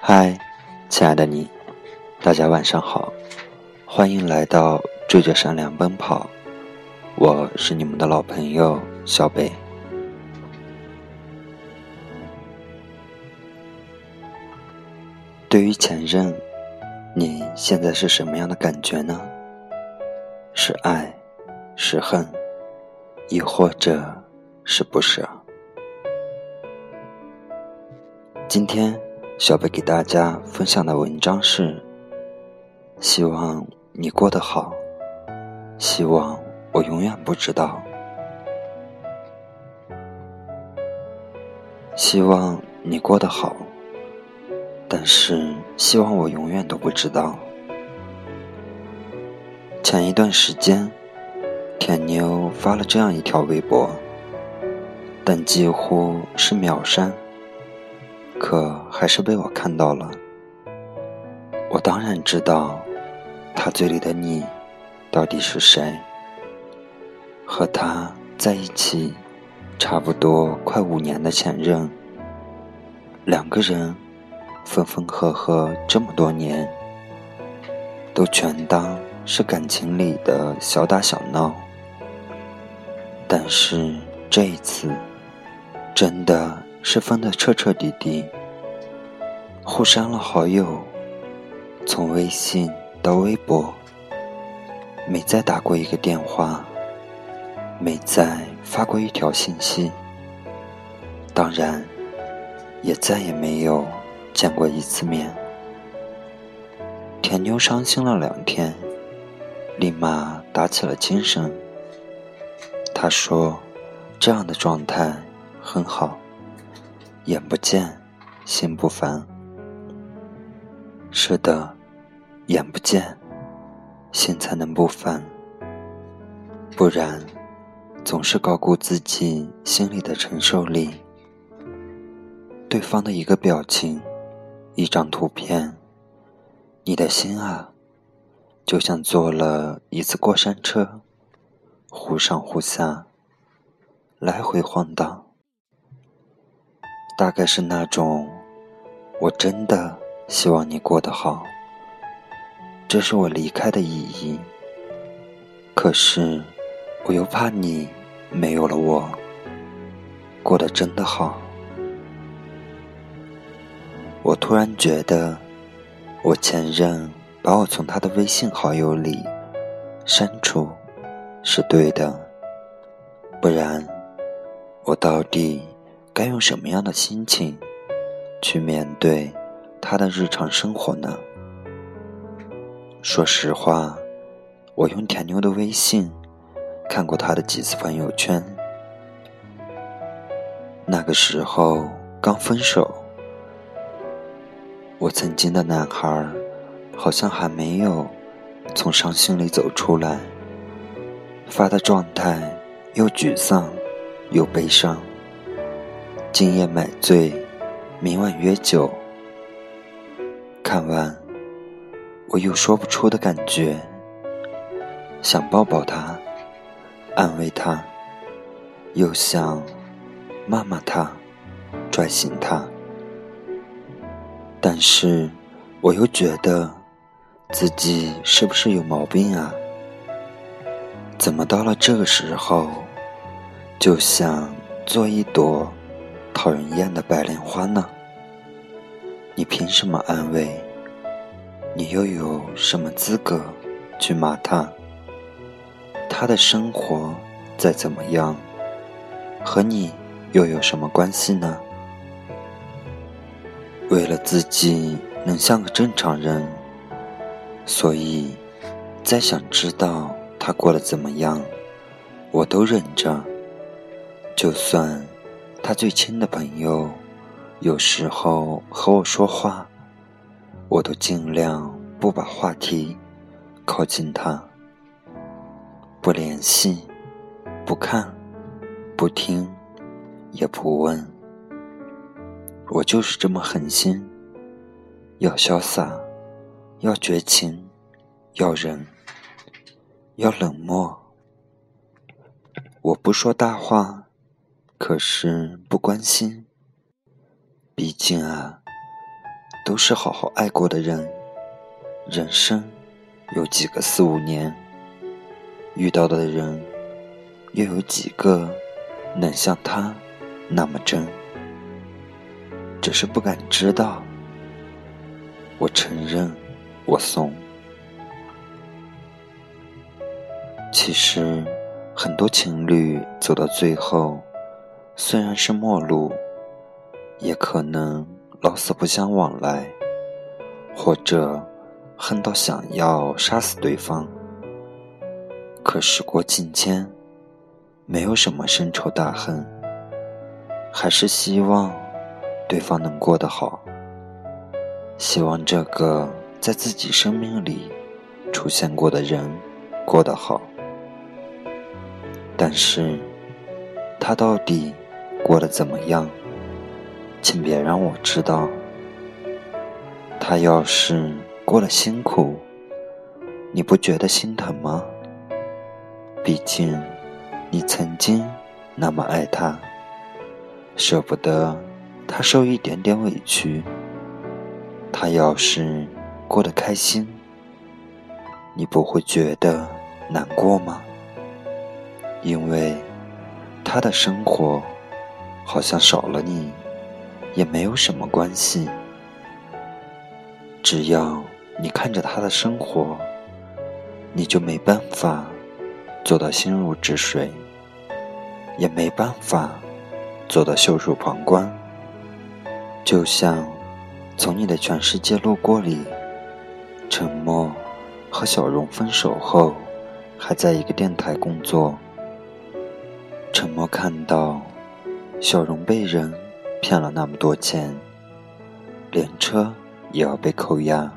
嗨，亲爱的你，大家晚上好，欢迎来到追着善良奔跑，我是你们的老朋友小北。对于前任，你现在是什么样的感觉呢？是爱，是恨，亦或者是不舍？今天。小贝给大家分享的文章是：希望你过得好，希望我永远不知道，希望你过得好，但是希望我永远都不知道。前一段时间，甜妞发了这样一条微博，但几乎是秒删。可还是被我看到了。我当然知道，他嘴里的你，到底是谁。和他在一起，差不多快五年的前任，两个人分分合合这么多年，都全当是感情里的小打小闹。但是这一次，真的。是分得彻彻底底，互删了好友，从微信到微博，没再打过一个电话，没再发过一条信息，当然，也再也没有见过一次面。甜妞伤心了两天，立马打起了精神。她说：“这样的状态很好。”眼不见，心不烦。是的，眼不见，心才能不烦。不然，总是高估自己心里的承受力。对方的一个表情，一张图片，你的心啊，就像坐了一次过山车，忽上忽下，来回晃荡。大概是那种，我真的希望你过得好，这是我离开的意义。可是，我又怕你没有了我，过得真的好。我突然觉得，我前任把我从他的微信好友里删除，是对的。不然，我到底？该用什么样的心情去面对他的日常生活呢？说实话，我用甜妞的微信看过他的几次朋友圈。那个时候刚分手，我曾经的男孩好像还没有从伤心里走出来，发的状态又沮丧又悲伤。今夜买醉，明晚约酒。看完，我有说不出的感觉，想抱抱他，安慰他，又想骂骂他，拽醒他。但是，我又觉得自己是不是有毛病啊？怎么到了这个时候，就想做一朵？讨人厌的白莲花呢？你凭什么安慰？你又有什么资格去骂他？他的生活再怎么样，和你又有什么关系呢？为了自己能像个正常人，所以再想知道他过得怎么样，我都忍着，就算。他最亲的朋友，有时候和我说话，我都尽量不把话题靠近他，不联系，不看，不听，也不问。我就是这么狠心，要潇洒，要绝情，要忍，要冷漠。我不说大话。可是不关心。毕竟啊，都是好好爱过的人，人生有几个四五年，遇到的人又有几个能像他那么真？只是不敢知道。我承认，我怂。其实，很多情侣走到最后，虽然是陌路。也可能老死不相往来，或者恨到想要杀死对方。可时过境迁，没有什么深仇大恨，还是希望对方能过得好，希望这个在自己生命里出现过的人过得好。但是，他到底过得怎么样？请别让我知道，他要是过得辛苦，你不觉得心疼吗？毕竟你曾经那么爱他，舍不得他受一点点委屈。他要是过得开心，你不会觉得难过吗？因为他的生活好像少了你。也没有什么关系，只要你看着他的生活，你就没办法做到心如止水，也没办法做到袖手旁观。就像从你的全世界路过里，沉默和小荣分手后，还在一个电台工作。沉默看到小荣被人。骗了那么多钱，连车也要被扣押，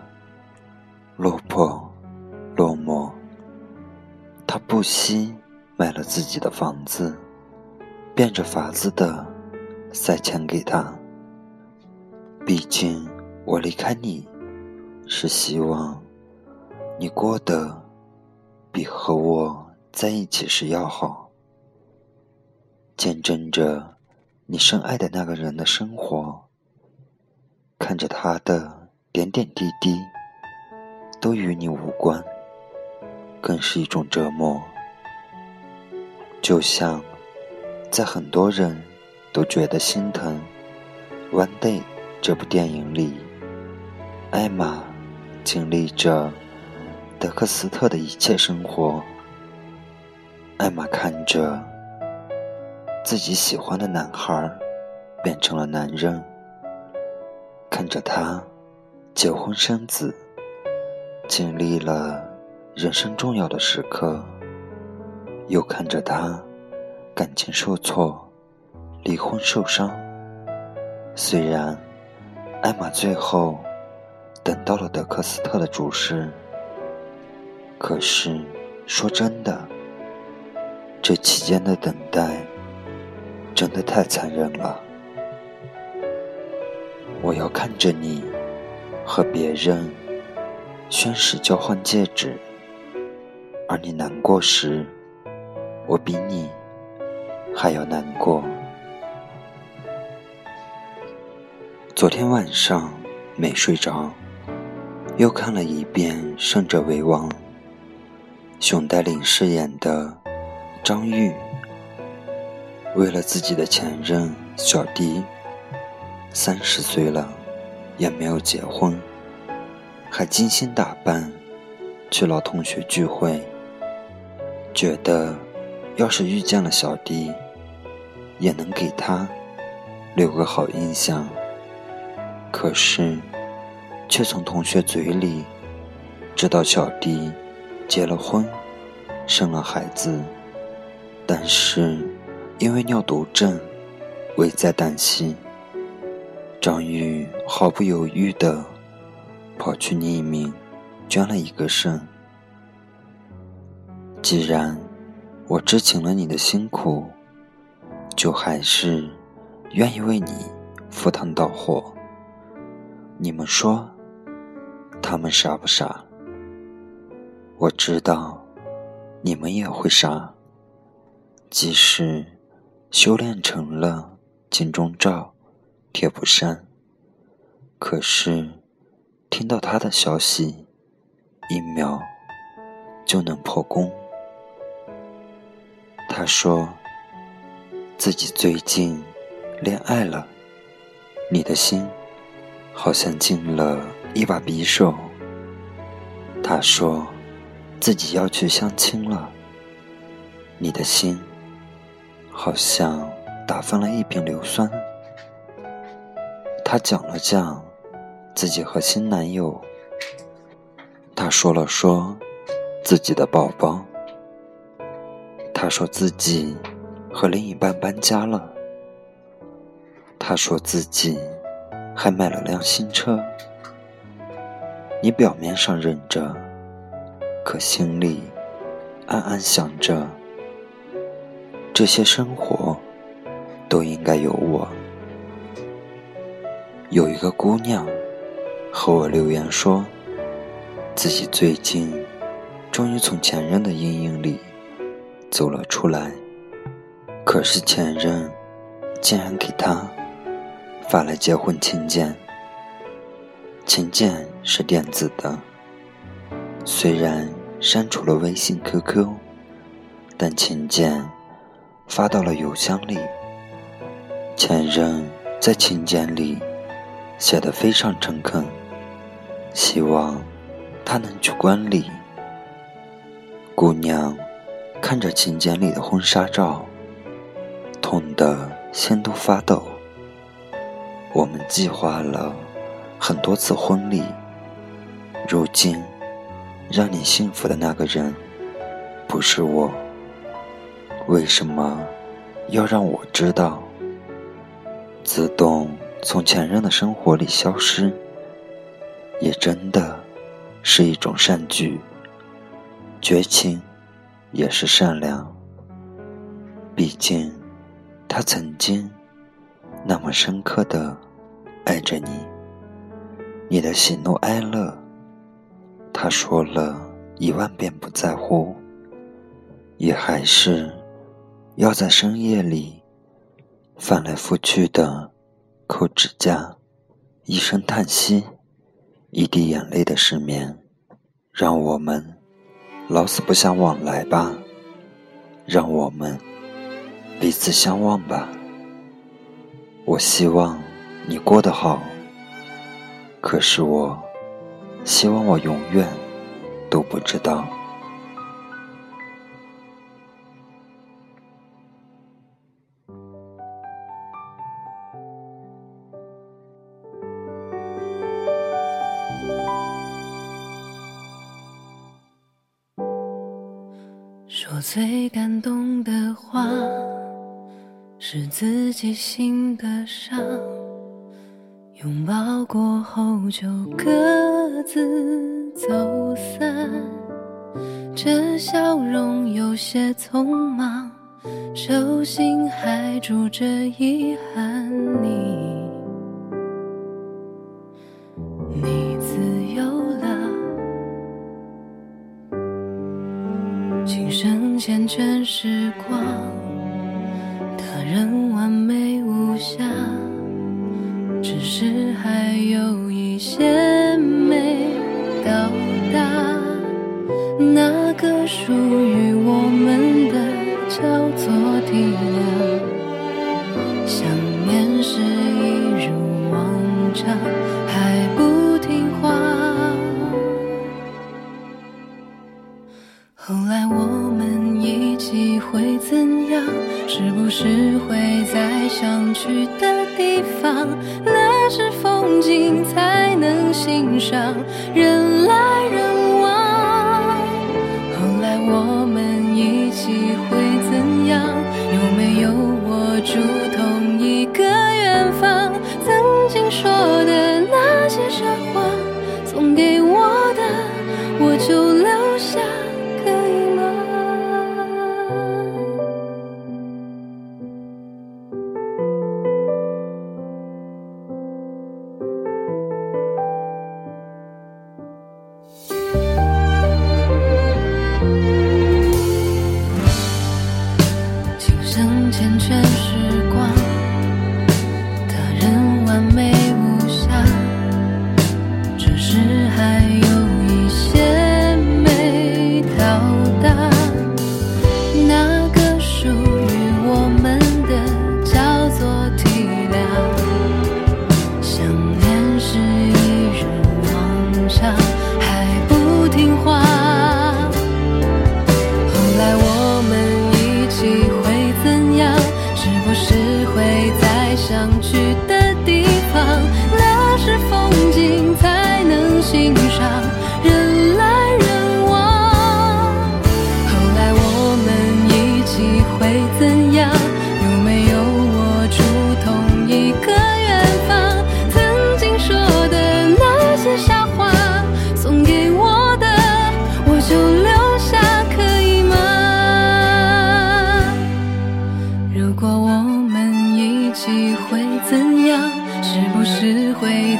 落魄落寞。他不惜卖了自己的房子，变着法子的塞钱给他。毕竟我离开你，是希望你过得比和我在一起时要好，见证着。你深爱的那个人的生活，看着他的点点滴滴，都与你无关，更是一种折磨。就像在很多人都觉得心疼《One Day》这部电影里，艾玛经历着德克斯特的一切生活，艾玛看着。自己喜欢的男孩变成了男人，看着他结婚生子，经历了人生重要的时刻，又看着他感情受挫，离婚受伤。虽然艾玛最后等到了德克斯特的注视，可是说真的，这期间的等待。真的太残忍了！我要看着你和别人宣誓交换戒指，而你难过时，我比你还要难过。昨天晚上没睡着，又看了一遍《胜者为王》，熊黛林饰演的张玉。为了自己的前任小迪，三十岁了也没有结婚，还精心打扮去老同学聚会，觉得要是遇见了小迪，也能给他留个好印象。可是，却从同学嘴里知道小迪结了婚，生了孩子，但是。因为尿毒症，危在旦夕。张玉毫不犹豫地跑去匿名捐了一个肾。既然我知情了你的辛苦，就还是愿意为你赴汤蹈火。你们说，他们傻不傻？我知道，你们也会傻，即使。修炼成了金钟罩、铁布衫。可是，听到他的消息，一秒就能破功。他说自己最近恋爱了，你的心好像进了一把匕首。他说自己要去相亲了，你的心好像打翻了一瓶硫酸。他讲了讲。自己和新男友，他说了说自己的宝宝，他说自己和另一半搬家了，他说自己还买了辆新车。你表面上忍着，可心里暗暗想着，这些生活都应该有我。有一个姑娘。和我留言说，自己最近终于从前任的阴影里走了出来，可是前任竟然给她发了结婚请柬，请柬是电子的，虽然删除了微信、QQ，但请柬发到了邮箱里。前任在请柬里写的非常诚恳。希望他能去观礼。姑娘看着请柬里的婚纱照，痛得心都发抖。我们计划了很多次婚礼，如今让你幸福的那个人不是我，为什么要让我知道？自动从前任的生活里消失。也真的是一种善举，绝情也是善良。毕竟，他曾经那么深刻的爱着你，你的喜怒哀乐，他说了一万遍不在乎，也还是要在深夜里翻来覆去的抠指甲，一声叹息。一滴眼泪的失眠，让我们老死不相往来吧，让我们彼此相望吧。我希望你过得好，可是我希望我永远都不知道。说最感动的话，是自己心的伤。拥抱过后就各自走散，这笑容有些匆忙，手心还住着遗憾。你。缱绻时光，他人完美无瑕，只是还有一些会怎样？是不是会在想去的地方？那是风景才能欣赏，人来人往。后来我们一起会怎样？有没有握住同一个远方？曾经说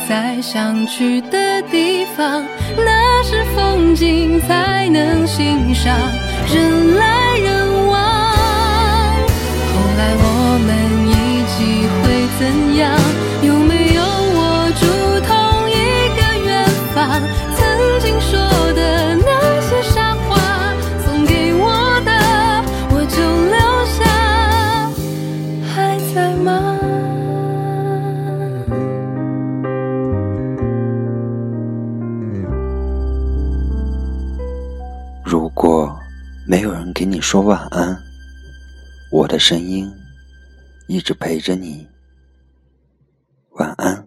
在想去的地方，那是风景才能欣赏，人来人往，后来我们一起会怎样？说晚安我的声音一直陪着你。晚安。